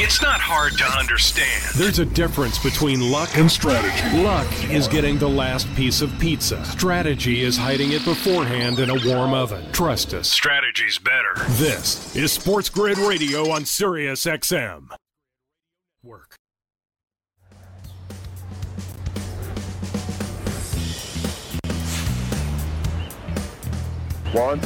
It's not hard to understand. There's a difference between luck and strategy. Luck is getting the last piece of pizza. Strategy is hiding it beforehand in a warm oven. Trust us. Strategy's better. This is Sports Grid Radio on Sirius XM. Work. One.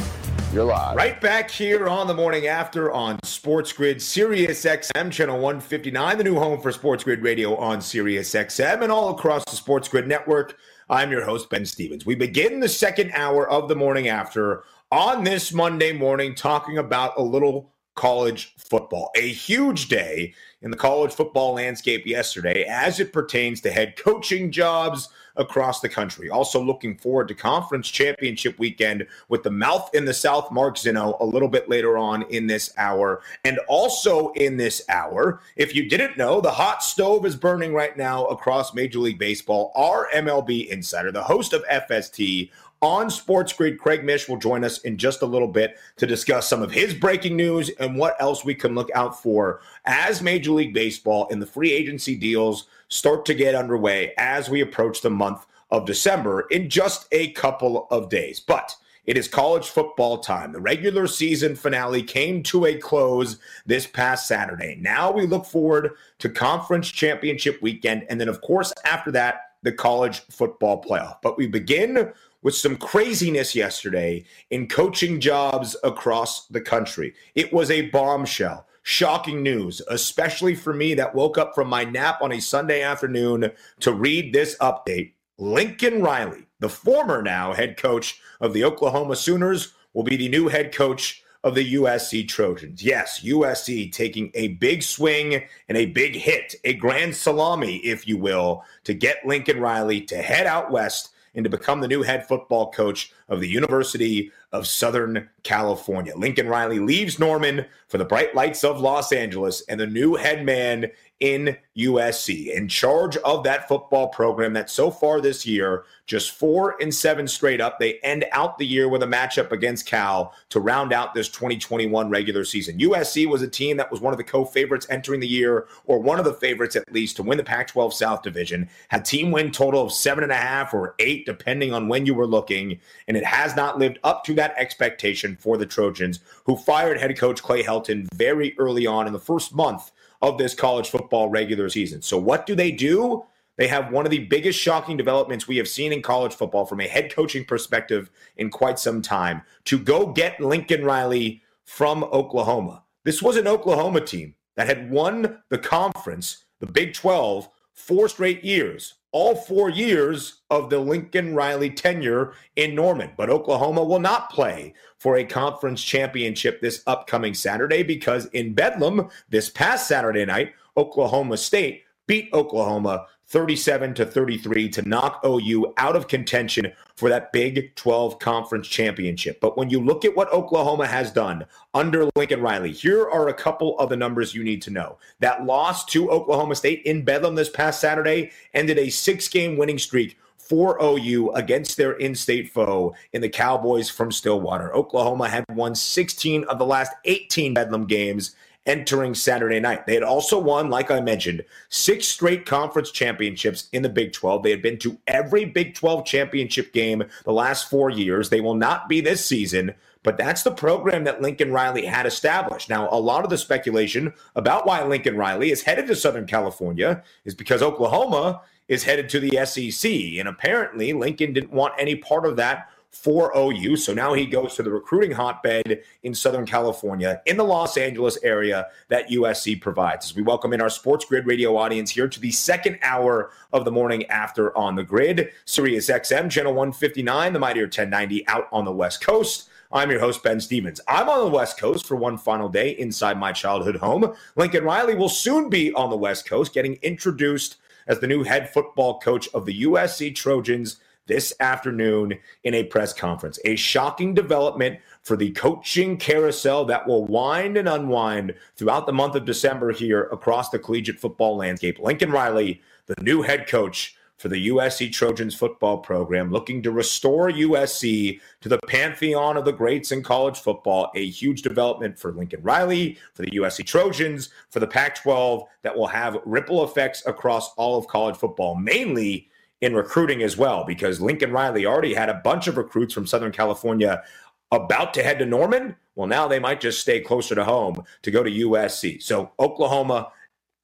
You're live. Right back here on the morning after on Sports Grid, Sirius XM, channel 159, the new home for Sports Grid Radio on Sirius XM and all across the Sports Grid network. I'm your host, Ben Stevens. We begin the second hour of the morning after on this Monday morning talking about a little college football. A huge day in the college football landscape yesterday as it pertains to head coaching jobs across the country. Also looking forward to conference championship weekend with the mouth in the South, Mark Zinno, a little bit later on in this hour. And also in this hour, if you didn't know, the hot stove is burning right now across Major League Baseball. Our MLB insider, the host of FST, on Sports Grid. Craig Mish will join us in just a little bit to discuss some of his breaking news and what else we can look out for as Major League Baseball in the free agency deals start to get underway as we approach the month of December in just a couple of days. But it is college football time. The regular season finale came to a close this past Saturday. Now we look forward to conference championship weekend. And then, of course, after that, the college football playoff. But we begin with some craziness yesterday in coaching jobs across the country. It was a bombshell. Shocking news, especially for me that woke up from my nap on a Sunday afternoon to read this update. Lincoln Riley, the former now head coach of the Oklahoma Sooners, will be the new head coach of the USC Trojans. Yes, USC taking a big swing and a big hit, a grand salami, if you will, to get Lincoln Riley to head out west and to become the new head football coach of the University of Southern California. Lincoln Riley leaves Norman for the bright lights of Los Angeles, and the new head man in USC, in charge of that football program that so far this year, just four and seven straight up. They end out the year with a matchup against Cal to round out this 2021 regular season. USC was a team that was one of the co favorites entering the year, or one of the favorites at least, to win the Pac 12 South Division. Had team win total of seven and a half or eight, depending on when you were looking. And it has not lived up to that expectation for the Trojans, who fired head coach Clay Helton very early on in the first month of this college football regular season. So, what do they do? They have one of the biggest shocking developments we have seen in college football from a head coaching perspective in quite some time to go get Lincoln Riley from Oklahoma. This was an Oklahoma team that had won the conference, the Big 12, four straight years, all four years of the Lincoln Riley tenure in Norman. But Oklahoma will not play for a conference championship this upcoming Saturday because in Bedlam this past Saturday night, Oklahoma State beat Oklahoma 37 to 33 to knock OU out of contention for that Big 12 conference championship. But when you look at what Oklahoma has done under Lincoln Riley, here are a couple of the numbers you need to know. That loss to Oklahoma State in Bedlam this past Saturday ended a six game winning streak for OU against their in state foe in the Cowboys from Stillwater. Oklahoma had won 16 of the last 18 Bedlam games entering Saturday night. They had also won, like I mentioned, six straight conference championships in the Big 12. They had been to every Big 12 championship game the last four years. They will not be this season. But that's the program that Lincoln Riley had established. Now, a lot of the speculation about why Lincoln Riley is headed to Southern California is because Oklahoma is headed to the SEC. And apparently, Lincoln didn't want any part of that for OU. Oh so now he goes to the recruiting hotbed in Southern California, in the Los Angeles area that USC provides. As we welcome in our Sports Grid radio audience here to the second hour of the morning after on the grid, Sirius XM, channel 159, the Mighty 1090 out on the West Coast. I'm your host, Ben Stevens. I'm on the West Coast for one final day inside my childhood home. Lincoln Riley will soon be on the West Coast, getting introduced as the new head football coach of the USC Trojans this afternoon in a press conference. A shocking development for the coaching carousel that will wind and unwind throughout the month of December here across the collegiate football landscape. Lincoln Riley, the new head coach for the USC Trojans football program, looking to restore USC to the pantheon of the greats in college football. A huge development for Lincoln Riley, for the USC Trojans, for the Pac 12 that will have ripple effects across all of college football, mainly in recruiting as well, because Lincoln Riley already had a bunch of recruits from Southern California about to head to Norman. Well, now they might just stay closer to home to go to USC. So Oklahoma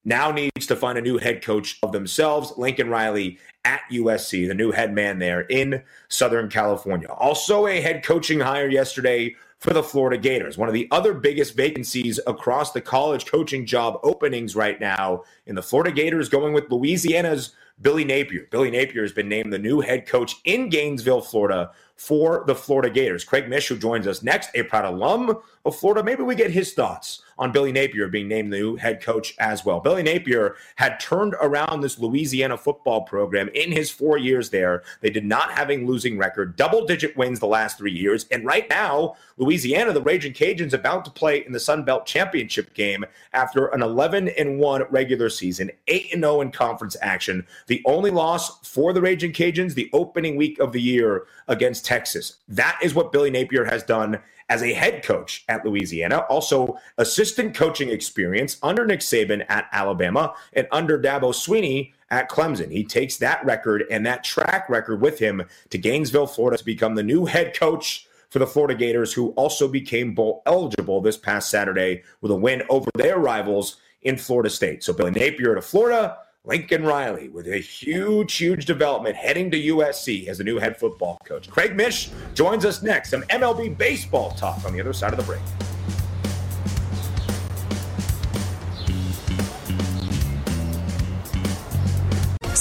now needs to find a new head coach of themselves. Lincoln Riley at USC, the new head man there in Southern California. Also, a head coaching hire yesterday for the Florida Gators. One of the other biggest vacancies across the college coaching job openings right now in the Florida Gators, going with Louisiana's Billy Napier. Billy Napier has been named the new head coach in Gainesville, Florida for the Florida Gators. Craig Mish, who joins us next, a proud alum of Florida. Maybe we get his thoughts on Billy Napier being named the new head coach as well. Billy Napier had turned around this Louisiana football program in his four years there. They did not have a losing record, double digit wins the last three years. And right now, Louisiana, the Raging Cajuns, about to play in the Sun Belt Championship game after an 11 and 1 regular season, 8 and 0 in conference action. The only loss for the Raging Cajuns, the opening week of the year against Texas. That is what Billy Napier has done as a head coach at Louisiana, also assistant coaching experience under Nick Saban at Alabama and under Dabo Swinney at Clemson. He takes that record and that track record with him to Gainesville, Florida to become the new head coach for the Florida Gators, who also became bowl eligible this past Saturday with a win over their rivals in Florida State. So Billy Napier to Florida, Lincoln Riley with a huge, huge development heading to USC as a new head football coach. Craig Mish joins us next. Some MLB baseball talk on the other side of the break.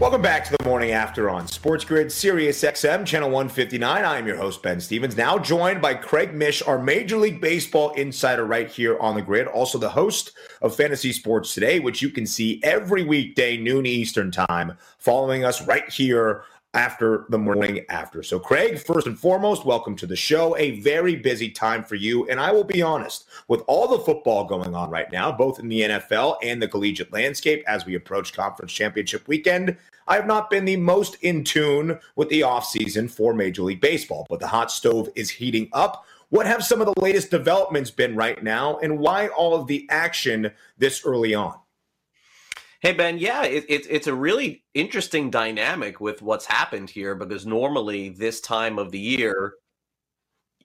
Welcome back to the morning after on Sports Grid, Sirius XM, channel 159. I am your host, Ben Stevens, now joined by Craig Mish, our Major League Baseball insider right here on the grid, also the host of Fantasy Sports Today, which you can see every weekday, noon Eastern time, following us right here after the morning after. So, Craig, first and foremost, welcome to the show. A very busy time for you. And I will be honest, with all the football going on right now, both in the NFL and the collegiate landscape as we approach conference championship weekend, I have not been the most in tune with the offseason for Major League Baseball. But the hot stove is heating up. What have some of the latest developments been right now, and why all of the action this early on? Hey Ben, yeah, it, it, it's a really interesting dynamic with what's happened here because normally this time of the year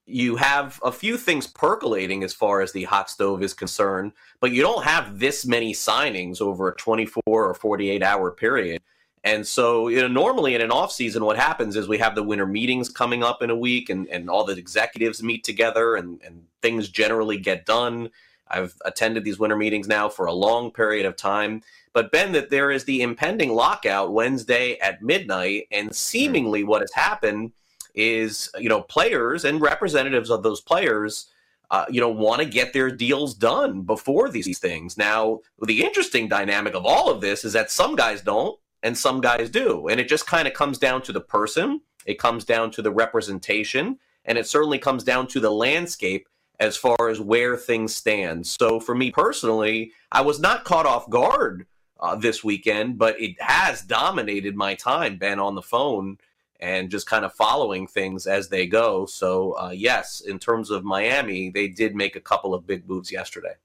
you have a few things percolating as far as the hot stove is concerned, but you don't have this many signings over a 24 or 48 hour period. And so, you know, normally in an off season, what happens is we have the winter meetings coming up in a week, and, and all the executives meet together, and, and things generally get done. I've attended these winter meetings now for a long period of time. But Ben, that there is the impending lockout Wednesday at midnight, and seemingly what has happened is you know players and representatives of those players. Uh, you know, want to get their deals done before these things. Now, the interesting dynamic of all of this is that some guys don't and some guys do. And it just kind of comes down to the person, it comes down to the representation, and it certainly comes down to the landscape as far as where things stand. So for me personally, I was not caught off guard uh, this weekend, but it has dominated my time, Ben, on the phone and just kind of following things as they go. So, uh, yes, in terms of Miami, they did make a couple of big moves yesterday.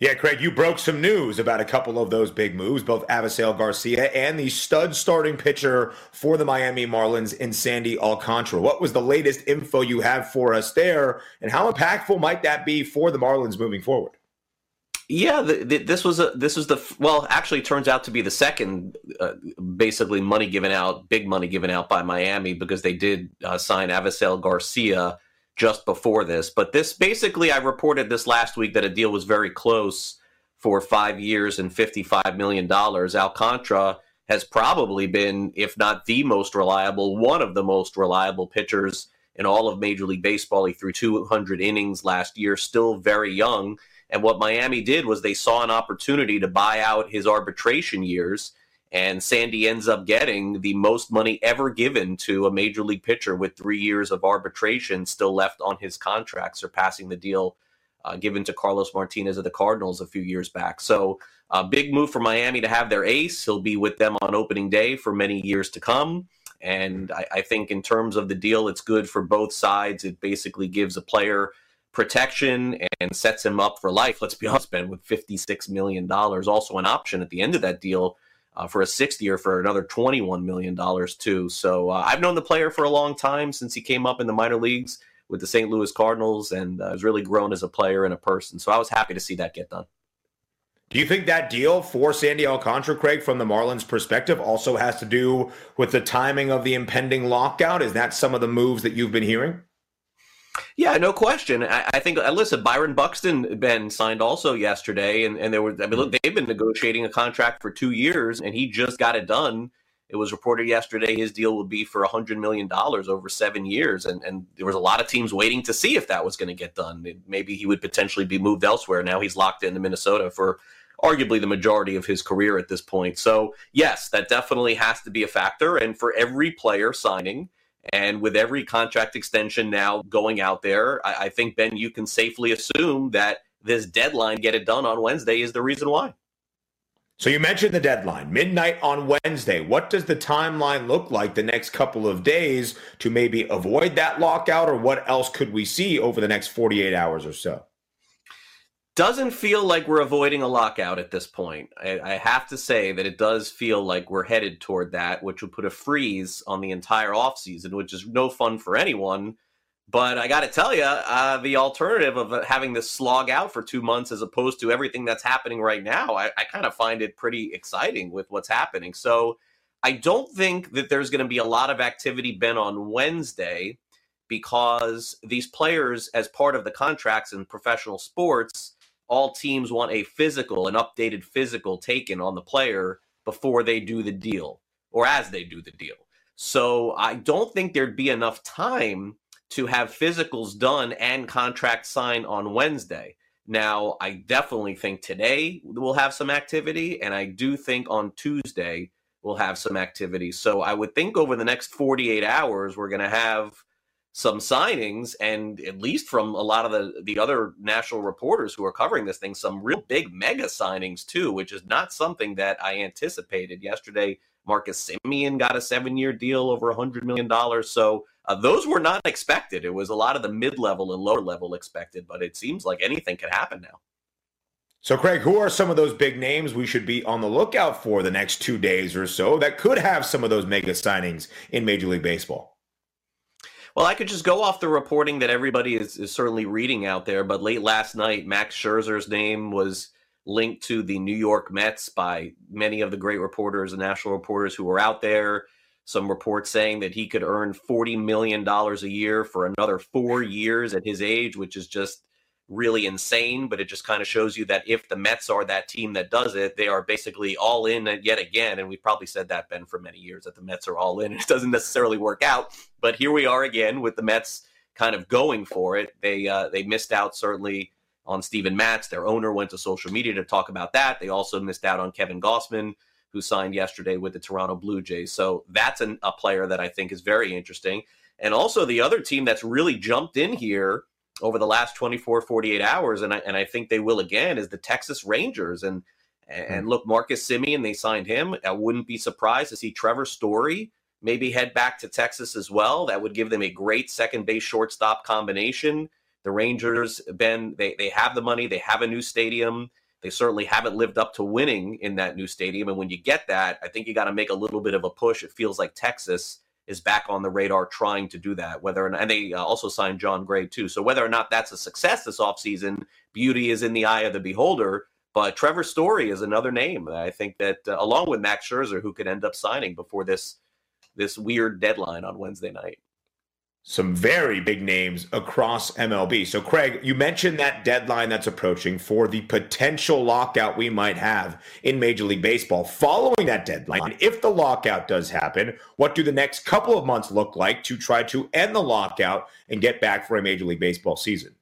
Yeah, Craig, you broke some news about a couple of those big moves, both Avisail Garcia and the stud starting pitcher for the Miami Marlins in Sandy Alcantara. What was the latest info you have for us there, and how impactful might that be for the Marlins moving forward? Yeah, the, the, this was a this was the well, actually, turns out to be the second, uh, basically money given out, big money given out by Miami because they did uh, sign Avisail Garcia just before this. But this basically, I reported this last week that a deal was very close for five years and fifty five million dollars. Alcantara has probably been, if not the most reliable, one of the most reliable pitchers in all of Major League Baseball. He threw 200 innings last year, still very young. And what Miami did was they saw an opportunity to buy out his arbitration years. And Sandy ends up getting the most money ever given to a major league pitcher with three years of arbitration still left on his contract, surpassing the deal uh, given to Carlos Martinez of the Cardinals a few years back. So a big move for Miami to have their ace. He'll be with them on opening day for many years to come. And I, I think in terms of the deal, it's good for both sides. It basically gives a player protection and sets him up for life. Let's be honest, Ben, with $56 million, also an option at the end of that deal uh, for a sixth year for another $21 million, too. So uh, I've known the player for a long time since he came up in the minor leagues with the St. Louis Cardinals and uh, has really grown as a player and a person. So I was happy to see that get done. Do you think that deal for Sandy Alcantara, Craig, from the Marlins' perspective, also has to do with the timing of the impending lockout? Is that some of the moves that you've been hearing? Yeah, no question. I, I think. Uh, listen, Byron Buxton Ben signed also yesterday, and, and there were. I mean, look, mm-hmm. they've been negotiating a contract for two years, and he just got it done. It was reported yesterday his deal would be for $100 million over seven years. And, and there was a lot of teams waiting to see if that was going to get done. Maybe he would potentially be moved elsewhere. Now he's locked into Minnesota for arguably the majority of his career at this point. So, yes, that definitely has to be a factor. And for every player signing, and with every contract extension now going out there, I, I think, Ben, you can safely assume that this deadline, get it done on Wednesday, is the reason why. So you mentioned the deadline, midnight on Wednesday. What does the timeline look like the next couple of days to maybe avoid that lockout, or what else could we see over the next 48 hours or so? Doesn't feel like we're avoiding a lockout at this point. I, I have to say that it does feel like we're headed toward that, which would put a freeze on the entire offseason, which is no fun for anyone but I got to tell you, uh, the alternative of uh, having this slog out for two months as opposed to everything that's happening right now, I, I kind of find it pretty exciting with what's happening. So I don't think that there's going to be a lot of activity, Ben, on Wednesday because these players, as part of the contracts in professional sports, all teams want a physical, an updated physical taken on the player before they do the deal or as they do the deal. So I don't think there'd be enough time to have physicals done and contracts signed on Wednesday. Now, I definitely think today we'll have some activity, and I do think on Tuesday we'll have some activity. So I would think over the next 48 hours, we're going to have some signings, and at least from a lot of the, the other national reporters who are covering this thing, some real big mega signings too, which is not something that I anticipated. Yesterday, Marcus Semien got a seven year deal over a $100 million. So uh, those were not expected. It was a lot of the mid level and lower level expected, but it seems like anything could happen now. So, Craig, who are some of those big names we should be on the lookout for the next two days or so that could have some of those mega signings in Major League Baseball? Well, I could just go off the reporting that everybody is, is certainly reading out there, but late last night, Max Scherzer's name was linked to the New York Mets by many of the great reporters and national reporters who were out there. Some reports saying that he could earn $40 million a year for another four years at his age, which is just really insane. But it just kind of shows you that if the Mets are that team that does it, they are basically all in yet again. And we've probably said that, Ben, for many years that the Mets are all in. It doesn't necessarily work out. But here we are again with the Mets kind of going for it. They uh, they missed out certainly on Steven Matz. Their owner went to social media to talk about that. They also missed out on Kevin Gausman, who signed yesterday with the Toronto Blue Jays. So that's an, a player that I think is very interesting. And also the other team that's really jumped in here over the last 24, 48 hours, and I, and I think they will again, is the Texas Rangers. And and hmm. look, Marcus Semien, they signed him. I wouldn't be surprised to see Trevor Story maybe head back to Texas as well. That would give them a great second base shortstop combination. The Rangers, Ben, they, they have the money, they have a new stadium. They certainly haven't lived up to winning in that new stadium. And when you get that, I think you got to make a little bit of a push. It feels like Texas is back on the radar trying to do that. Whether not, and they uh, also signed Jon Gray too. So whether or not that's a success this offseason, beauty is in the eye of the beholder. But Trevor Story is another name. I think that uh, along with Max Scherzer, who could end up signing before this this weird deadline on Wednesday night. Some very big names across MLB. So, Craig, you mentioned that deadline that's approaching for the potential lockout we might have in Major League Baseball. Following that deadline, if the lockout does happen, what do the next couple of months look like to try to end the lockout and get back for a Major League Baseball season?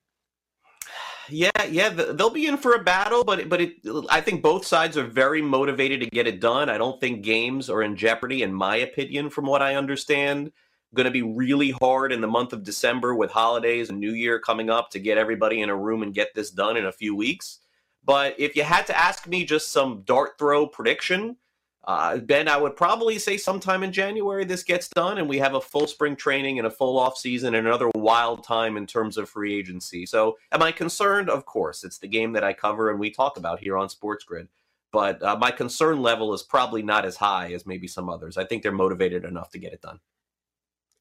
Yeah, yeah, they'll be in for a battle, but but it, I think both sides are very motivated to get it done. I don't think games are in jeopardy, in my opinion, from what I understand going to be really hard in the month of December with holidays and New Year coming up to get everybody in a room and get this done in a few weeks. But if you had to ask me just some dart throw prediction, uh, Ben, I would probably say sometime in January this gets done and we have a full spring training and a full off season and another wild time in terms of free agency. So, am I concerned? Of course, it's the game that I cover and we talk about here on Sports Grid. But uh, my concern level is probably not as high as maybe some others. I think they're motivated enough to get it done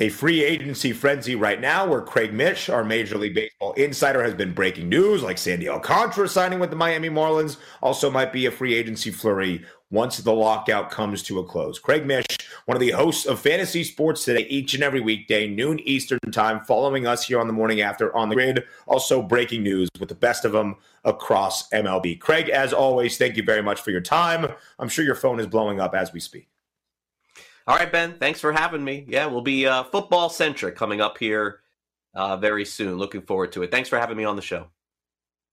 a free agency frenzy right now where Craig Mish, our Major League Baseball insider, has been breaking news like Sandy Alcantara signing with the Miami Marlins. Also might be a free agency flurry once the lockout comes to a close. Craig Mish, one of the hosts of Fantasy Sports Today each and every weekday, noon Eastern time, following us here on the morning after on the grid. Also breaking news with the best of them across MLB. Craig, as always, thank you very much for your time. I'm sure your phone is blowing up as we speak. All right, Ben. Thanks for having me. Yeah, we'll be uh, football centric coming up here uh, very soon. Looking forward to it. Thanks for having me on the show.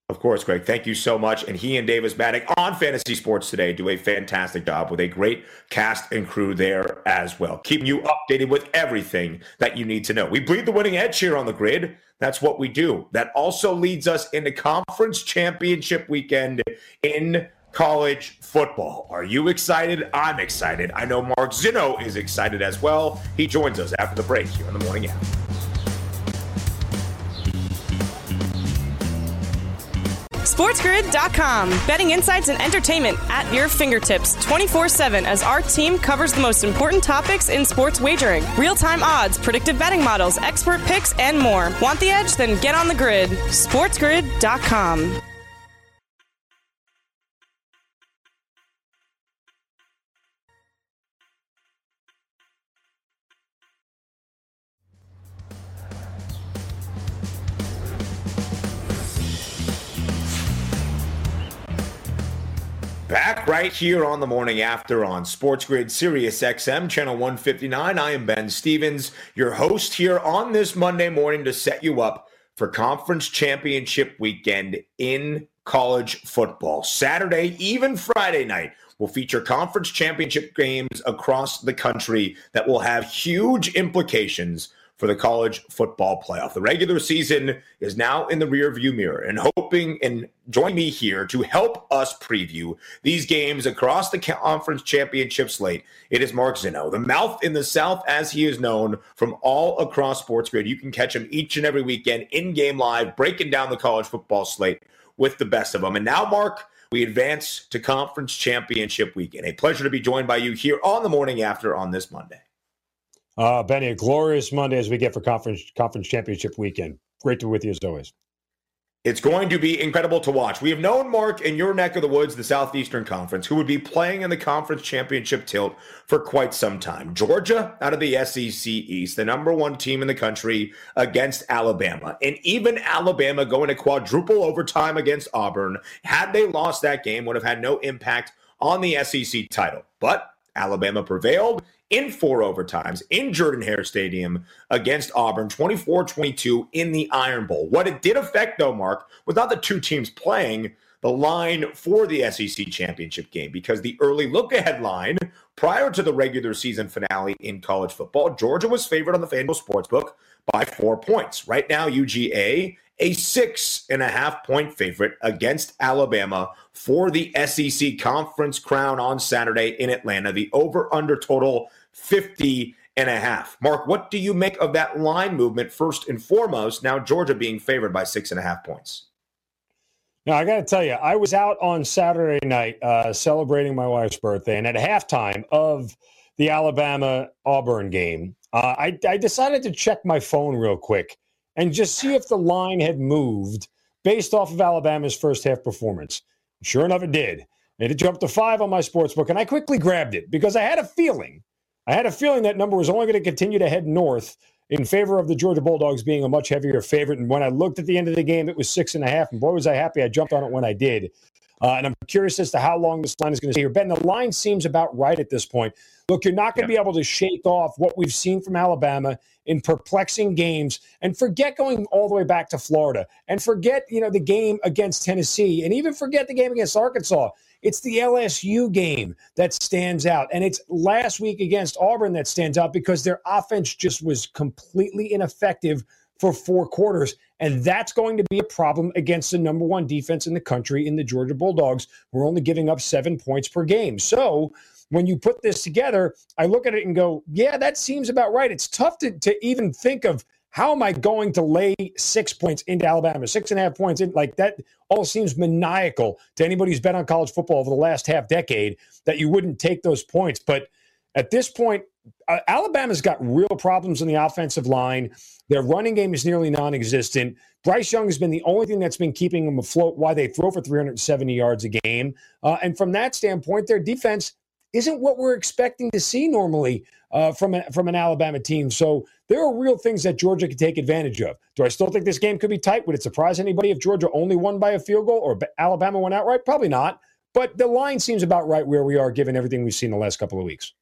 Of course, Greg. Thank you so much. And he and Davis Mattek on Fantasy Sports today do a fantastic job with a great cast and crew there as well, keeping you updated with everything that you need to know. We bleed the winning edge here on the grid. That's what we do. That also leads us into conference championship weekend in college football. Are you excited? I'm excited. I know Mark Zinno is excited as well. He joins us after the break here in the morning after. SportsGrid.com. Betting insights and entertainment at your fingertips 24 7 as our team covers the most important topics in sports wagering real time odds, predictive betting models, expert picks, and more. Want the edge? Then get on the grid. SportsGrid.com. right here on the morning after on Sports Grid Sirius XM, channel 159. I am Ben Stevens, your host here on this Monday morning to set you up for conference championship weekend in college football. Saturday, even Friday night, will feature conference championship games across the country that will have huge implications for the college football playoff. The regular season is now in the rearview mirror and hoping and join me here to help us preview these games across the conference championship slate. It is Mark Zinno, the mouth in the South, as he is known from all across Sports Grid. You can catch him each and every weekend in game live, breaking down the college football slate with the best of them. And now, Mark, we advance to conference championship weekend. A pleasure to be joined by you here on the morning after on this Monday. Uh, Benny, a glorious Monday as we get for conference conference championship weekend. Great to be with you as always. It's going to be incredible to watch. We have known Mark in your neck of the woods, the Southeastern Conference, who would be playing in the conference championship tilt for quite some time. Georgia out of the SEC East, the number one team in the country against Alabama. And even Alabama going to quadruple overtime against Auburn, had they lost that game, would have had no impact on the SEC title. But Alabama prevailed in four overtimes in Jordan Hare Stadium against Auburn, 24 22 in the Iron Bowl. What it did affect, though, Mark, was not the two teams playing the line for the SEC championship game because the early look ahead line prior to the regular season finale in college football, Georgia was favored on the FanDuel Sportsbook by four points. Right now, UGA a six and a half point favorite against Alabama for the SEC conference crown on Saturday in Atlanta. The over under total 50 and a half. Mark, what do you make of that line movement first and foremost? Now, Georgia being favored by six and a half points. Now, I got to tell you, I was out on Saturday night uh, celebrating my wife's birthday, and at halftime of the Alabama Auburn game, uh, I, I decided to check my phone real quick and just see if the line had moved based off of Alabama's first half performance. Sure enough, it did. It jumped to five on my sports book, and I quickly grabbed it because I had a feeling I had a feeling that number was only going to continue to head north in favor of the Georgia Bulldogs being a much heavier favorite. And when I looked at the end of the game, it was six and a half. And boy, was I happy I jumped on it when I did. Uh, and I'm curious as to how long this line is going to stay here. Ben, the line seems about right at this point. Look, you're not going to yeah. be able to shake off what we've seen from Alabama in perplexing games and forget going all the way back to Florida and forget, you know, the game against Tennessee and even forget the game against Arkansas. It's the LSU game that stands out. And it's last week against Auburn that stands out because their offense just was completely ineffective for four quarters. And that's going to be a problem against the number one defense in the country in the Georgia Bulldogs. We're only giving up seven points per game. So when you put this together, I look at it and go, yeah, that seems about right. It's tough to, to even think of how am I going to lay six points into Alabama, six and a half points in like that all seems maniacal to anybody who's been on college football over the last half decade that you wouldn't take those points. But at this point, uh, Alabama's got real problems in the offensive line. Their running game is nearly non existent. Bryce Young has been the only thing that's been keeping them afloat why they throw for 370 yards a game. Uh, and from that standpoint, their defense isn't what we're expecting to see normally uh, from, a, from an Alabama team. So there are real things that Georgia could take advantage of. Do I still think this game could be tight? Would it surprise anybody if Georgia only won by a field goal or Alabama went outright? Probably not. But the line seems about right where we are given everything we've seen the last couple of weeks.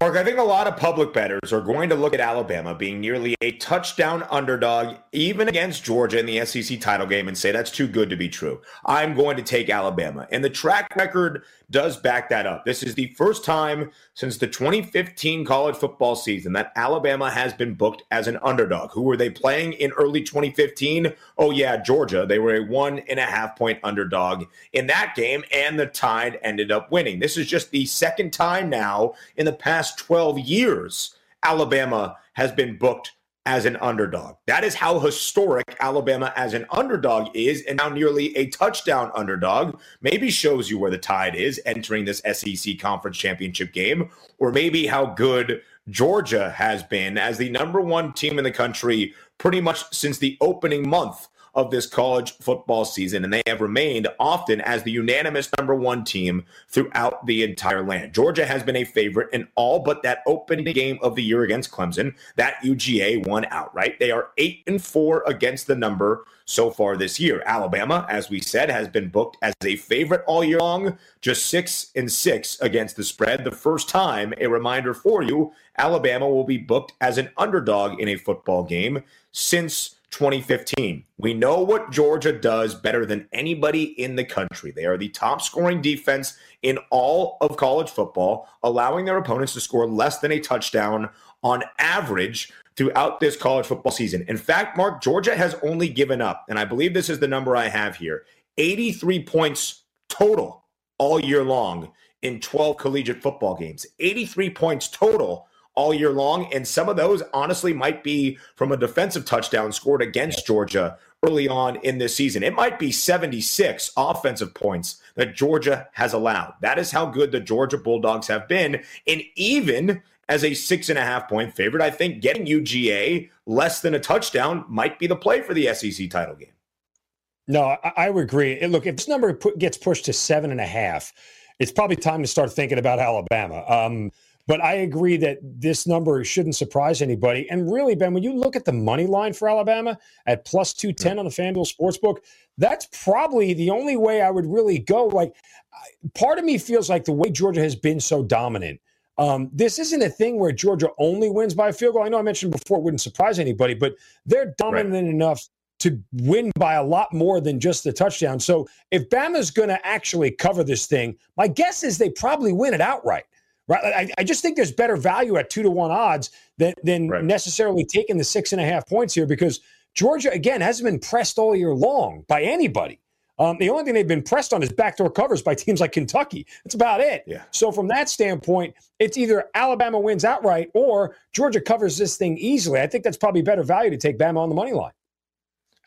Mark, I think a lot of public bettors are going to look at Alabama being nearly a touchdown underdog, even against Georgia in the SEC title game, and say that's too good to be true. I'm going to take Alabama. And the track record does back that up. This is the first time since the 2015 college football season that Alabama has been booked as an underdog. Who were they playing in early 2015? Oh, yeah, Georgia. They were a one and a half point underdog in that game, and the Tide ended up winning. This is just the second time now in the past 12 years Alabama has been booked as an underdog. That is how historic Alabama as an underdog is, and now nearly a touchdown underdog. Maybe shows you where the tide is entering this SEC conference championship game, or maybe how good Georgia has been as the number one team in the country pretty much since the opening month of this college football season, and they have remained often as the unanimous number one team throughout the entire land. Georgia has been a favorite in all but that opening game of the year against Clemson. That UGA won outright. They are eight and four against the number so far this year. Alabama, as we said, has been booked as a favorite all year long, just six and six against the spread. The first time, a reminder for you, Alabama will be booked as an underdog in a football game since 2015. We know what Georgia does better than anybody in the country. They are the top scoring defense in all of college football, allowing their opponents to score less than a touchdown on average throughout this college football season. In fact, Mark, Georgia has only given up, and I believe this is the number I have here 83 points total all year long in 12 collegiate football games. 83 points total all year long. And some of those, honestly, might be from a defensive touchdown scored against Georgia early on in this season. It might be 76 offensive points that Georgia has allowed. That is how good the Georgia Bulldogs have been. And even as a six and a half point favorite, I think getting UGA less than a touchdown might be the play for the SEC title game. No, I, I would agree. Look, if this number gets pushed to seven and a half, it's probably time to start thinking about Alabama. Um, but I agree that this number shouldn't surprise anybody. And really, Ben, when you look at the money line for Alabama at plus 210 on the FanDuel Sportsbook, that's probably the only way I would really go. Like, part of me feels like the way Georgia has been so dominant. Um, this isn't a thing where Georgia only wins by a field goal. I know I mentioned before it wouldn't surprise anybody, but they're dominant right. enough to win by a lot more than just the touchdown. So if Bama's going to actually cover this thing, my guess is they probably win it outright. Right. I, I, just think there's better value at two to one odds than, than right. necessarily taking the six and a half points here because Georgia, again, hasn't been pressed all year long by anybody. Um, the only thing they've been pressed on is backdoor covers by teams like Kentucky. That's about it. Yeah. So from that standpoint, it's either Alabama wins outright or Georgia covers this thing easily. I think that's probably better value to take Bama on the money line.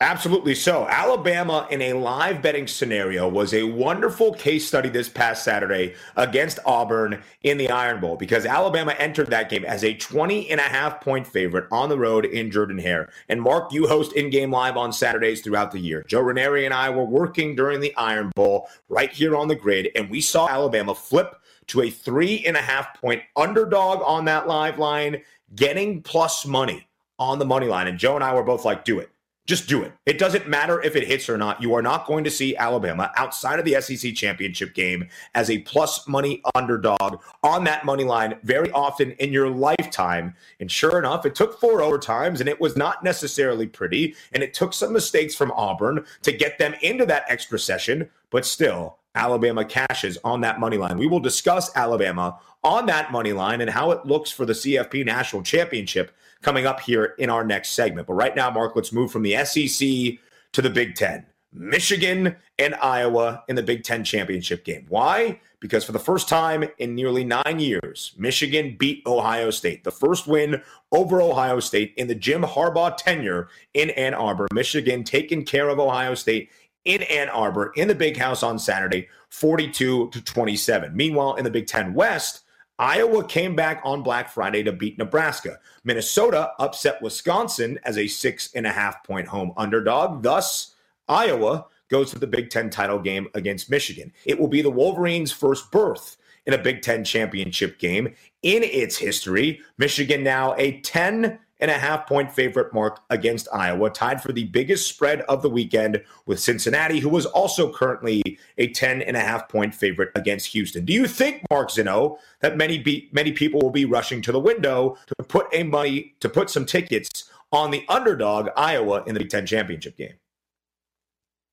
Absolutely so. Alabama in a live betting scenario was a wonderful case study this past Saturday against Auburn in the Iron Bowl because Alabama entered that game as a 20 and a half point favorite on the road in Jordan Hare. And Mark, you host in game live on Saturdays throughout the year. Joe Ranieri and I were working during the Iron Bowl right here on the grid, and we saw Alabama flip to a three and a half point underdog on that live line, getting plus money on the money line. And Joe and I were both like, do it. Just do it. It doesn't matter if it hits or not. You are not going to see Alabama outside of the SEC championship game as a plus money underdog on that money line very often in your lifetime. And sure enough, it took four overtimes and it was not necessarily pretty. And it took some mistakes from Auburn to get them into that extra session. But still, Alabama cashes on that money line. We will discuss Alabama on that money line and how it looks for the CFP National Championship coming up here in our next segment. But right now, Mark, let's move from the SEC to the Big Ten. Michigan and Iowa in the Big Ten championship game. Why? Because for the first time in nearly nine years, Michigan beat Ohio State. The first win over Ohio State in the Jim Harbaugh tenure in Ann Arbor. Michigan taking care of Ohio State in Ann Arbor in the big house on Saturday, 42 to 27. Meanwhile, in the Big Ten West, Iowa came back on Black Friday to beat Nebraska. Minnesota upset Wisconsin as a six and a half point home underdog. Thus, Iowa goes to the Big Ten title game against Michigan. It will be the Wolverines' first berth in a Big Ten championship game in its history. Michigan now a 10 and a half point favorite mark against Iowa, tied for the biggest spread of the weekend with Cincinnati, who was also currently a 10 and a half point favorite against Houston. Do you think, Mark Zinno, that many be, many people will be rushing to the window to put a money to put some tickets on the underdog Iowa in the Big Ten championship game?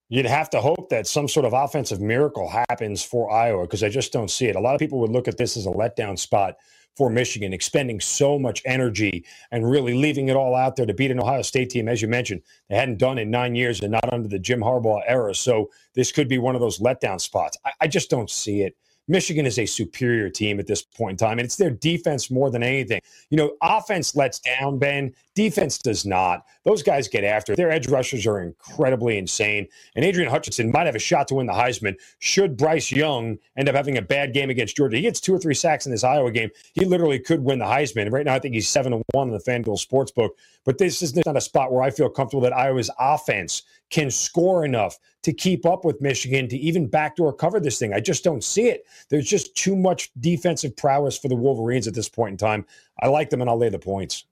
You'd have to hope that some sort of offensive miracle happens for Iowa because I just don't see it. A lot of people would look at this as a letdown spot for Michigan, expending so much energy and really leaving it all out there to beat an Ohio State team, as you mentioned, they hadn't done in nine years and not under the Jim Harbaugh era. So this could be one of those letdown spots. I, I just don't see it. Michigan is a superior team at this point in time, and it's their defense more than anything. You know, offense lets down, Ben. Defense does not. Those guys get after. Their edge rushers are incredibly insane. And Aidan Hutchinson might have a shot to win the Heisman should Bryce Young end up having a bad game against Georgia. He gets two or three sacks in this Iowa game. He literally could win the Heisman. Right now, I think he's 7 to 1 in the FanDuel Sportsbook. But this is not a spot where I feel comfortable that Iowa's offense can score enough to keep up with Michigan to even backdoor cover this thing. I just don't see it. There's just too much defensive prowess for the Wolverines at this point in time. I like them and I'll lay the points.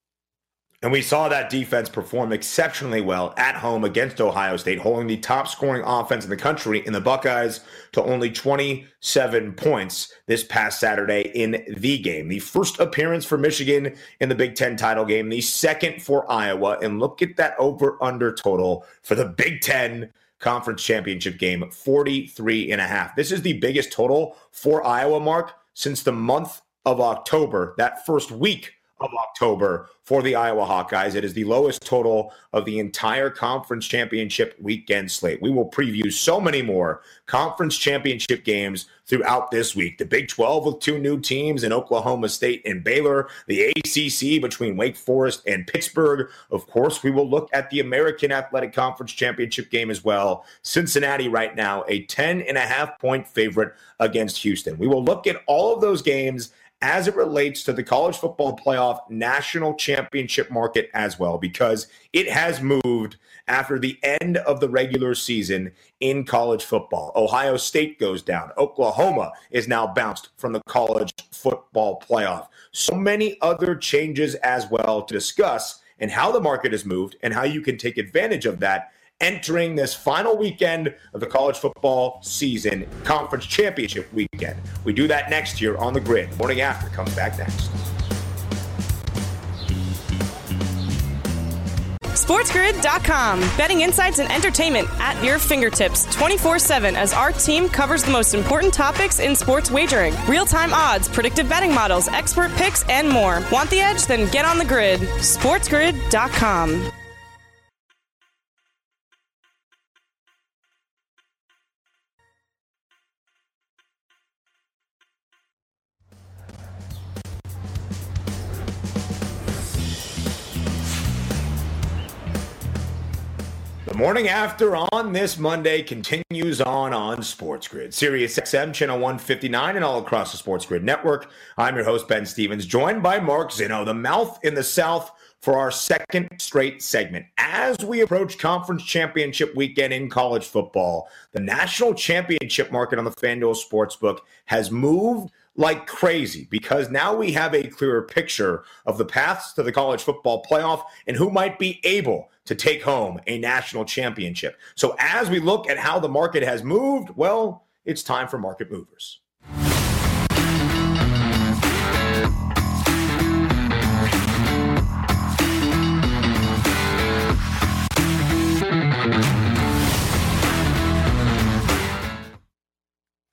And we saw that defense perform exceptionally well at home against Ohio State, holding the top scoring offense in the country in the Buckeyes to only 27 points this past Saturday in the game. The first appearance for Michigan in the Big Ten title game, the second for Iowa. And look at that over under total for the Big Ten conference championship game 43 and a half. This is the biggest total for Iowa, Mark, since the month of October, that first week of October for the Iowa Hawkeyes. It is the lowest total of the entire conference championship weekend slate. We will preview so many more conference championship games throughout this week. The Big 12 with two new teams in Oklahoma State and Baylor, the ACC between Wake Forest and Pittsburgh. Of course, we will look at the American Athletic Conference championship game as well. Cincinnati right now, a 10 and a half point favorite against Houston. We will look at all of those games as it relates to the college football playoff national championship market as well, because it has moved after the end of the regular season in college football. Ohio State goes down. Oklahoma is now bounced from the college football playoff. So many other changes as well to discuss and how the market has moved and how you can take advantage of that entering this final weekend of the college football season, conference championship weekend. We do that next year on the grid. Morning after comes back next. SportsGrid.com. Betting insights and entertainment at your fingertips 24 7 as our team covers the most important topics in sports wagering real time odds, predictive betting models, expert picks, and more. Want the edge? Then get on the grid. SportsGrid.com. The morning after on this Monday continues on on Sports Grid, Sirius XM channel 159 and all across the Sports Grid network. I'm your host Ben Stevens, joined by Mark Zinno, the mouth in the South for our second straight segment. As we approach conference championship weekend in college football, the national championship market on the FanDuel Sportsbook has moved like crazy because now we have a clearer picture of the paths to the college football playoff and who might be able to take home a national championship. So as we look at how the market has moved, well, it's time for market movers.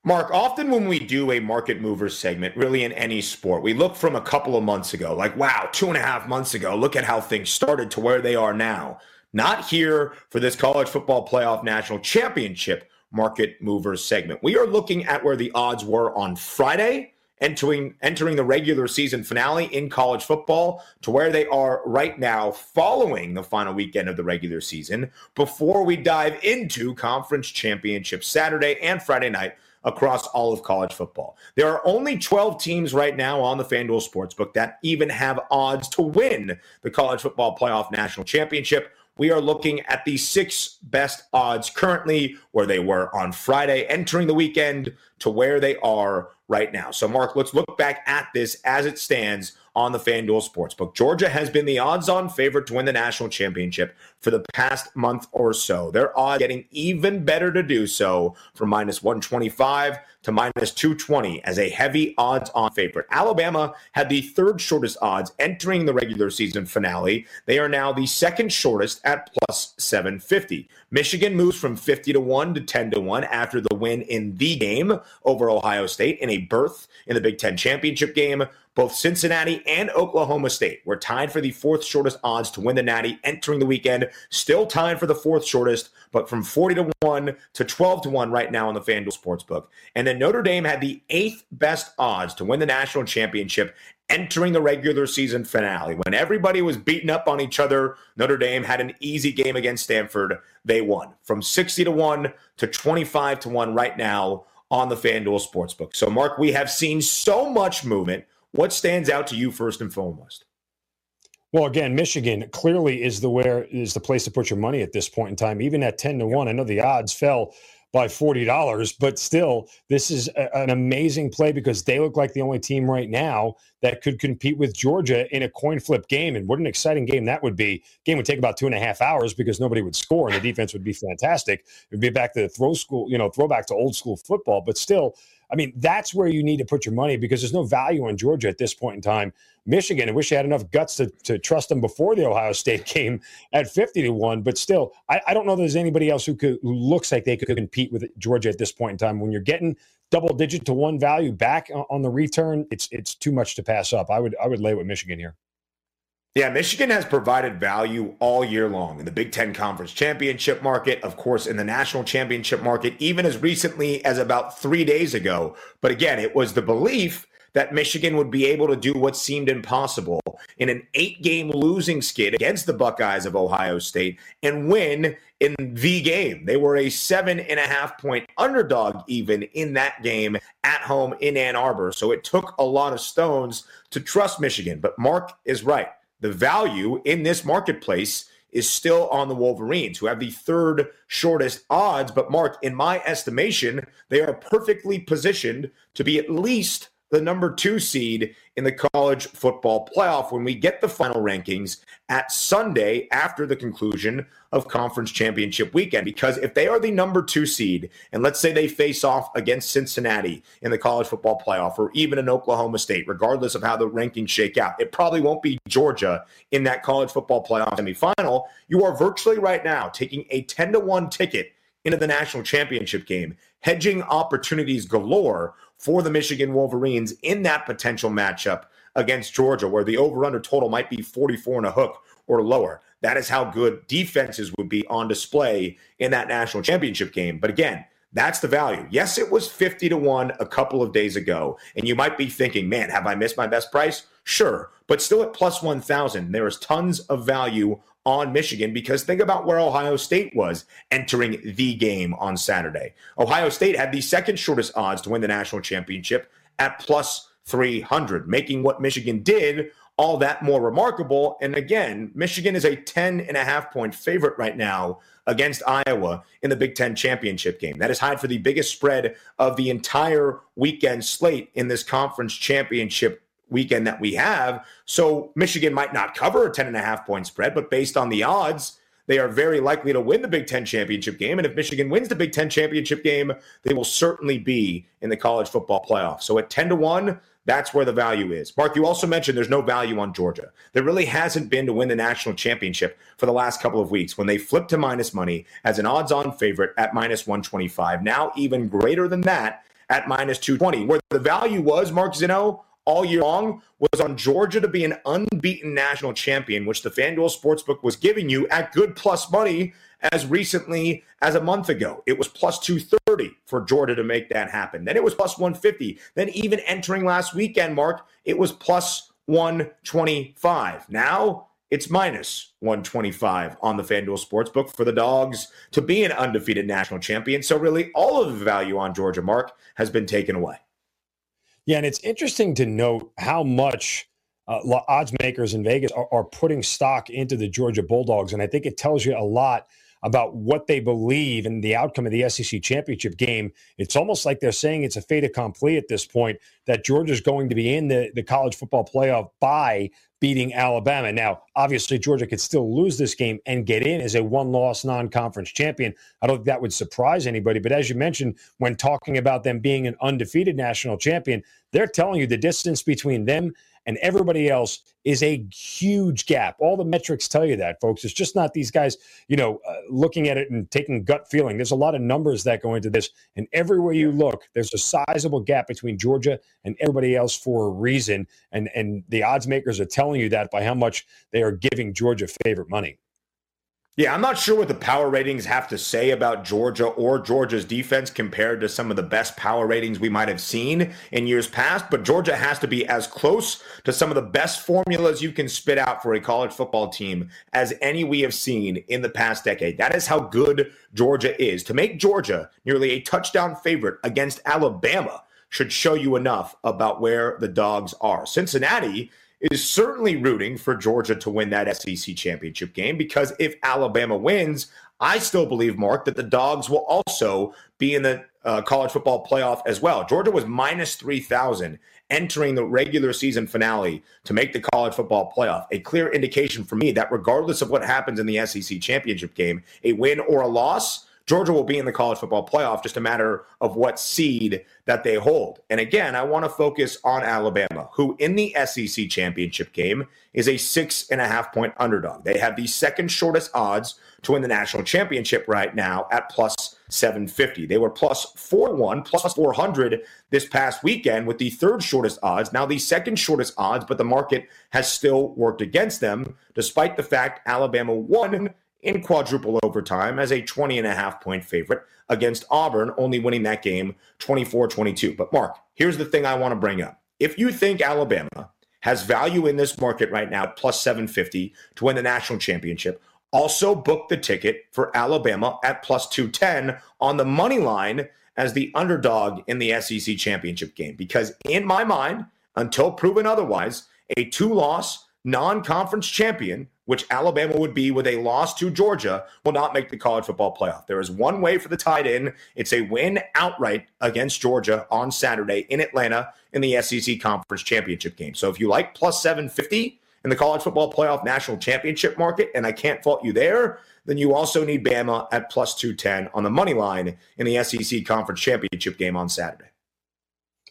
Mark, often when we do a market movers segment, really in any sport, we look from a couple of months ago, like, wow, two and a half months ago, look at how things started to where they are now. Not here for this college football playoff national championship market movers segment. We are looking at where the odds were on Friday, entering entering the regular season finale in college football to where they are right now following the final weekend of the regular season before we dive into conference championship Saturday and Friday night across all of college football. There are only 12 teams right now on the FanDuel Sportsbook that even have odds to win the college football playoff national championship. We are looking at the six best odds currently, where they were on Friday, entering the weekend to where they are right now. So, Mark, let's look back at this as it stands on the FanDuel Sportsbook. Georgia has been the odds on favorite to win the national championship for the past month or so. Their odds getting even better to do so from minus 125 to minus 220 as a heavy odds on favorite. Alabama had the third shortest odds entering the regular season finale. They are now the second shortest at plus 750. Michigan moves from 50 to 1 to 10 to 1 after the win in the game over Ohio State in a berth in the Big Ten championship game. Both Cincinnati and Oklahoma State were tied for the fourth shortest odds to win the Natty entering the weekend. Still tied for the fourth shortest, but from 40 to 1 to 12 to 1 right now on the FanDuel Sportsbook. And then Notre Dame had the eighth best odds to win the national championship entering the regular season finale. When everybody was beating up on each other, Notre Dame had an easy game against Stanford. They won from 60 to 1 to 25 to 1 right now on the FanDuel Sportsbook. So, Mark, we have seen so much movement what stands out to you first and foremost? Well, again, Michigan clearly is the where is the place to put your money at this point in time. Even at ten to one, I know the odds fell by forty dollars, but still, this is a, an amazing play because they look like the only team right now that could compete with Georgia in a coin flip game. And what an exciting game that would be! Game would take about two and a half hours because nobody would score and the defense would be fantastic. It would be back to the throw school, you know, throwback to old school football. But still, I mean, that's where you need to put your money because there's no value in Georgia at this point in time. Michigan, I wish you had enough guts to, to trust them before the Ohio State game at 50 to 1. But still, I, I don't know there's anybody else who could who looks like they could compete with Georgia at this point in time. When you're getting double digit to one value back on the return, it's it's too much to pass up. I would I would lay with Michigan here. Yeah, Michigan has provided value all year long in the Big Ten Conference Championship market, of course, in the national championship market, even as recently as about three days ago. But again, it was the belief that Michigan would be able to do what seemed impossible in an eight game losing skid against the Buckeyes of Ohio State and win in the game. They were a seven and a half point underdog, even in that game at home in Ann Arbor. So it took a lot of stones to trust Michigan. But Mark is right the value in this marketplace is still on the Wolverines, who have the third shortest odds. But, Mark, in my estimation, they are perfectly positioned to be at least the number two seed in the college football playoff when we get the final rankings at Sunday after the conclusion of conference championship weekend. Because if they are the number two seed, and let's say they face off against Cincinnati in the college football playoff or even in Oklahoma State, regardless of how the rankings shake out, it probably won't be Georgia in that college football playoff semifinal. You are virtually right now taking a 10 to 1 ticket into the national championship game, hedging opportunities galore for the Michigan Wolverines in that potential matchup against Georgia, where the over under total might be 44 and a hook or lower. That is how good defenses would be on display in that national championship game. But again, that's the value. Yes, it was 50 to 1 a couple of days ago. And you might be thinking, man, have I missed my best price? Sure. But still at plus 1,000, there is tons of value on Michigan because think about where Ohio State was entering the game on Saturday. Ohio State had the second shortest odds to win the national championship at plus 300, making what Michigan did all that more remarkable. And again, Michigan is a 10 and a half point favorite right now against Iowa in the Big Ten championship game. That is tied for the biggest spread of the entire weekend slate in this conference championship weekend that we have. So Michigan might not cover a 10 and a half point spread, but based on the odds, they are very likely to win the Big Ten championship game. And if Michigan wins the Big Ten championship game, they will certainly be in the college football playoff. So at 10 to 1, that's where the value is. Mark, you also mentioned there's no value on Georgia. There really hasn't been to win the national championship for the last couple of weeks when they flipped to minus money as an odds on favorite at minus 125. Now, even greater than that at minus 220. Where the value was, Mark Zinno, all year long was on Georgia to be an unbeaten national champion, which the FanDuel Sportsbook was giving you at good plus money as recently as a month ago. It was plus 230 for Georgia to make that happen. Then it was plus 150. Then even entering last weekend, Mark, it was plus 125. Now it's minus 125 on the FanDuel Sportsbook for the Dogs to be an undefeated national champion. So really all of the value on Georgia, Mark, has been taken away. Yeah, and it's interesting to note how much uh, odds makers in Vegas are, are, putting stock into the Georgia Bulldogs, and I think it tells you a lot about what they believe in the outcome of the SEC championship game. It's almost like they're saying it's a fait accompli at this point that Georgia's going to be in the, the college football playoff by beating Alabama. Now, obviously, Georgia could still lose this game and get in as a one loss non conference champion. I don't think that would surprise anybody. But as you mentioned, when talking about them being an undefeated national champion, they're telling you the distance between them and everybody else is a huge gap. All the metrics tell you that, folks. It's just not these guys, you know, uh, looking at it and taking gut feeling. There's a lot of numbers that go into this, and everywhere you look, there's a sizable gap between Georgia and everybody else for a reason. And and the odds makers are telling you that by how much they are giving Georgia favorite money. Yeah, I'm not sure what the power ratings have to say about Georgia or Georgia's defense compared to some of the best power ratings we might have seen in years past, but Georgia has to be as close to some of the best formulas you can spit out for a college football team as any we have seen in the past decade. That is how good Georgia is. To make Georgia nearly a touchdown favorite against Alabama should show you enough about where the dogs are. Cincinnati is certainly rooting for Georgia to win that SEC championship game because if Alabama wins, I still believe, Mark, that the Dogs will also be in the uh, college football playoff as well. Georgia was minus 3,000 entering the regular season finale to make the college football playoff. A clear indication for me that regardless of what happens in the SEC championship game, a win or a loss, Georgia will be in the college football playoff, just a matter of what seed that they hold. And again, I want to focus on Alabama, who in the SEC championship game is a six and a half point underdog. They have the second shortest odds to win the national championship right now at plus 750. They were plus 4-1, plus 400 this past weekend with the third shortest odds. Now the second shortest odds, but the market has still worked against them, despite the fact Alabama won in quadruple overtime as a 20 and a half point favorite against Auburn, only winning that game 24 22. But, Mark, here's the thing I want to bring up. If you think Alabama has value in this market right now, plus 750 to win the national championship, also book the ticket for Alabama at plus 210 on the money line as the underdog in the SEC championship game. Because, in my mind, until proven otherwise, a two loss non conference champion which Alabama would be with a loss to Georgia, will not make the college football playoff. There is one way for the tight end. It's a win outright against Georgia on Saturday in Atlanta in the SEC Conference Championship game. So if you like plus 750 in the college football playoff national championship market, and I can't fault you there, then you also need Bama at plus 210 on the money line in the SEC Conference Championship game on Saturday.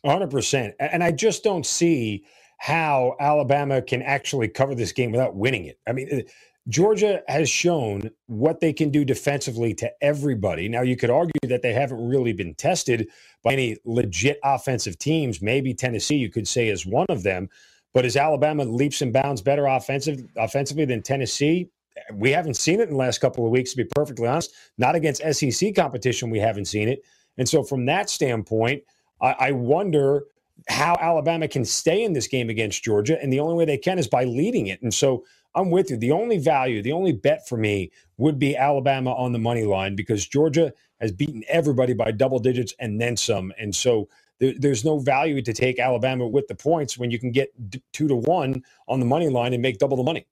100%. And I just don't see – how Alabama can actually cover this game without winning it. I mean, uh, Georgia has shown what they can do defensively to everybody. Now, you could argue that they haven't really been tested by any legit offensive teams. Maybe Tennessee, you could say, is one of them. But is Alabama leaps and bounds better offensive offensively than Tennessee? We haven't seen it in the last couple of weeks, to be perfectly honest. Not against SEC competition, we haven't seen it. And so, from that standpoint, I, I wonder how Alabama can stay in this game against Georgia. And the only way they can is by leading it. And so I'm with you. The only value, the only bet for me would be Alabama on the money line because Georgia has beaten everybody by double digits and then some. And so there, there's no value to take Alabama with the points when you can get two to one on the money line and make double the money.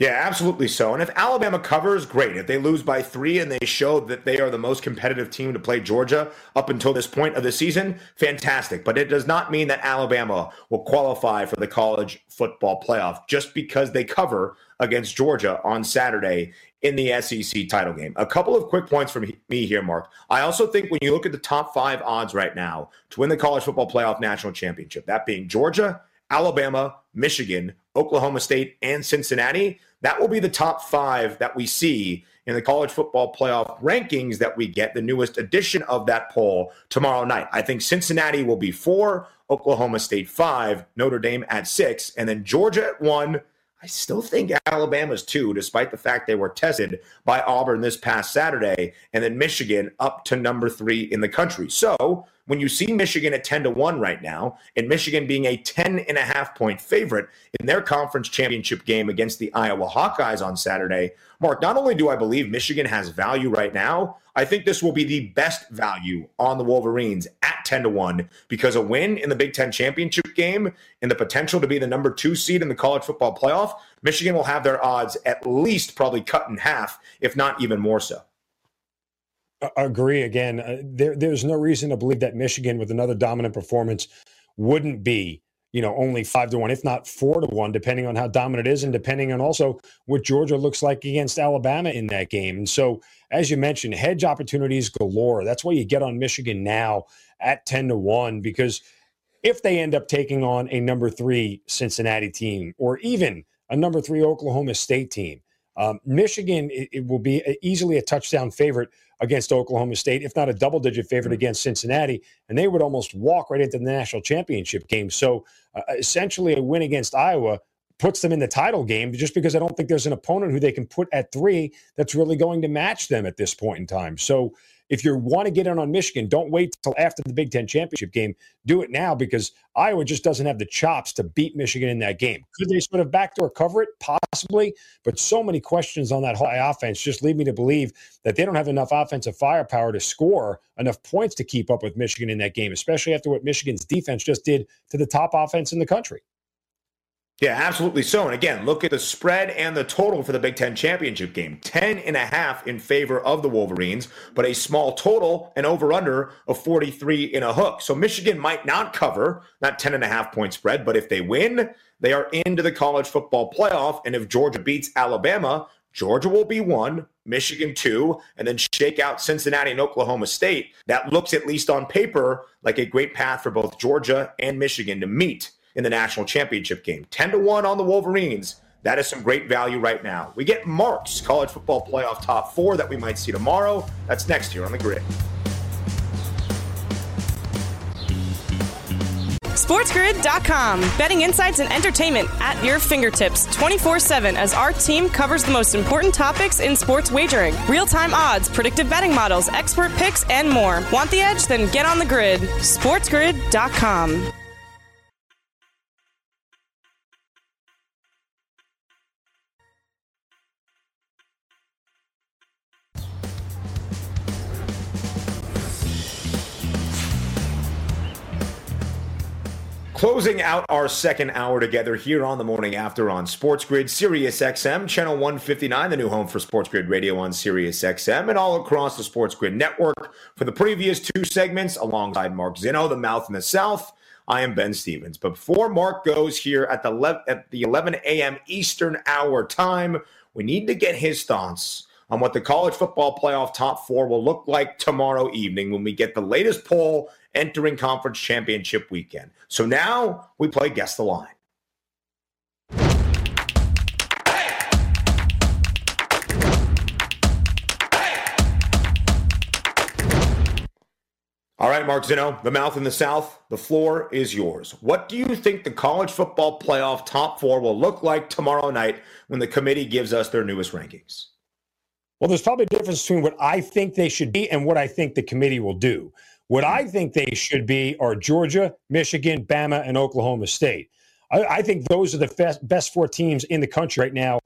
Yeah, absolutely so. And if Alabama covers, great. If they lose by three and they show that they are the most competitive team to play Georgia up until this point of the season, fantastic. But it does not mean that Alabama will qualify for the college football playoff just because they cover against Georgia on Saturday in the SEC title game. A couple of quick points from me here, Mark. I also think when you look at the top five odds right now to win the college football playoff national championship, that being Georgia, Alabama, Michigan, Oklahoma State, and Cincinnati, that will be the top five that we see in the college football playoff rankings that we get, the newest edition of that poll tomorrow night. I think Cincinnati will be four, Oklahoma State five, Notre Dame at six, and then Georgia at one. I still think Alabama's two, despite the fact they were tested by Auburn this past Saturday, and then Michigan up to number three in the country. So when you see Michigan at 10 to 1 right now, and Michigan being a 10 and a half point favorite in their conference championship game against the Iowa Hawkeyes on Saturday, Mark, not only do I believe Michigan has value right now, I think this will be the best value on the Wolverines at 10 to 1 because a win in the Big Ten championship game and the potential to be the number two seed in the college football playoff, Michigan will have their odds at least probably cut in half, if not even more so agree again. Uh, there, there's no reason to believe that Michigan, with another dominant performance, wouldn't be, you know, only five to one, if not four to one, depending on how dominant it is, and depending on also what Georgia looks like against Alabama in that game. And so, as you mentioned, hedge opportunities galore. That's why you get on Michigan now at ten to one because if they end up taking on a number three Cincinnati team or even a number three Oklahoma State team. Um, Michigan, it, it, will be easily a touchdown favorite against Oklahoma State, if not a double digit favorite mm-hmm. against Cincinnati, and they would almost walk right into the national championship game. So uh, essentially, a win against Iowa puts them in the title game just because I don't think there's an opponent who they can put at three that's really going to match them at this point in time. So if you want to get in on Michigan, don't wait till after the Big Ten championship game. Do it now because Iowa just doesn't have the chops to beat Michigan in that game. Could they sort of backdoor cover it? Possibly. But so many questions on that Iowa offense just lead me to believe that they don't have enough offensive firepower to score enough points to keep up with Michigan in that game, especially after what Michigan's defense just did to the top offense in the country. Yeah, absolutely so. And again, look at the spread and the total for the Big Ten championship game 10 and a half in favor of the Wolverines, but a small total and over under of 43 in a hook. So Michigan might not cover that 10 and a half point spread, but if they win, they are into the college football playoff. And if Georgia beats Alabama, Georgia will be one, Michigan two, and then shake out Cincinnati and Oklahoma State. That looks, at least on paper, like a great path for both Georgia and Michigan to meet in the national championship game. 10 to 1 on the Wolverines. That is some great value right now. We get Mark's college football playoff top four that we might see tomorrow. That's next year on the grid. SportsGrid.com. Betting insights and entertainment at your fingertips 24 7 as our team covers the most important topics in sports wagering real time odds, predictive betting models, expert picks, and more. Want the edge? Then get on the grid. SportsGrid.com. Closing out our second hour together here on the morning after on Sports Grid, Sirius XM, channel 159, the new home for Sports Grid Radio on Sirius XM, and all across the Sports Grid network. For the previous two segments, alongside Mark Zinno, the mouth in the South, I am Ben Stevens. But before Mark goes here at the, le- at the 11 a.m. Eastern hour time, we need to get his thoughts on what the college football playoff top four will look like tomorrow evening when we get the latest poll entering conference championship weekend. So now we play Guess the Line. All right, Mark Zinno, the mouth in the south, the floor is yours. What do you think the college football playoff top four will look like tomorrow night when the committee gives us their newest rankings? Well, there's probably a difference between what I think they should be and what I think the committee will do. What I mm-hmm. think they should be are Georgia, Michigan, Bama, and Oklahoma State. I, I think those are the best, best four teams in the country right now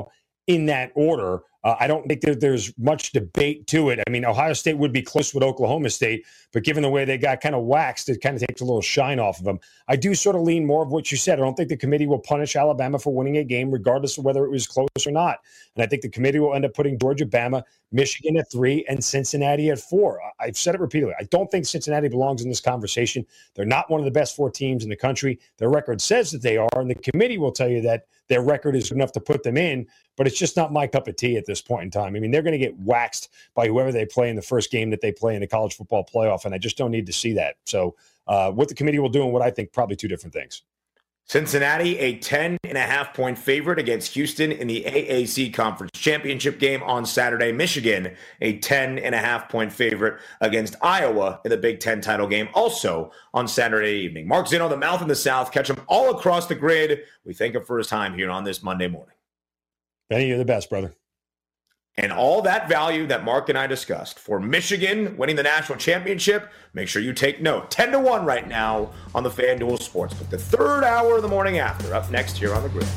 in that order. Uh, I don't think that there's much debate to it. I mean, Ohio State would be close with Oklahoma State, but given the way they got kind of waxed, it kind of takes a little shine off of them. I do sort of lean more of what you said. I don't think the committee will punish Alabama for winning a game, regardless of whether it was close or not. And I think the committee will end up putting Georgia, Bama, Michigan at three, and Cincinnati at four. I've said it repeatedly. I don't think Cincinnati belongs in this conversation. They're not one of the best four teams in the country. Their record says that they are, and the committee will tell you that their record is enough to put them in, but it's just not my cup of tea at this point in time. I mean, they're going to get waxed by whoever they play in the first game that they play in the college football playoff, and I just don't need to see that. So, uh, what the committee will do and what I think probably two different things. Cincinnati, a 10 and a half point favorite against Houston in the AAC Conference Championship game on Saturday. Michigan, a 10 and a half point favorite against Iowa in the Big Ten title game, also on Saturday evening. Mark Zinno, the mouth in the South, catch him all across the grid. We thank him for his time here on this Monday morning. Benny, you're the best, brother and all that value that Mark and I discussed for Michigan winning the national championship, make sure you take note. 10 to 1 right now on the FanDuel Sportsbook. The third hour of the morning after, up next here on the grid.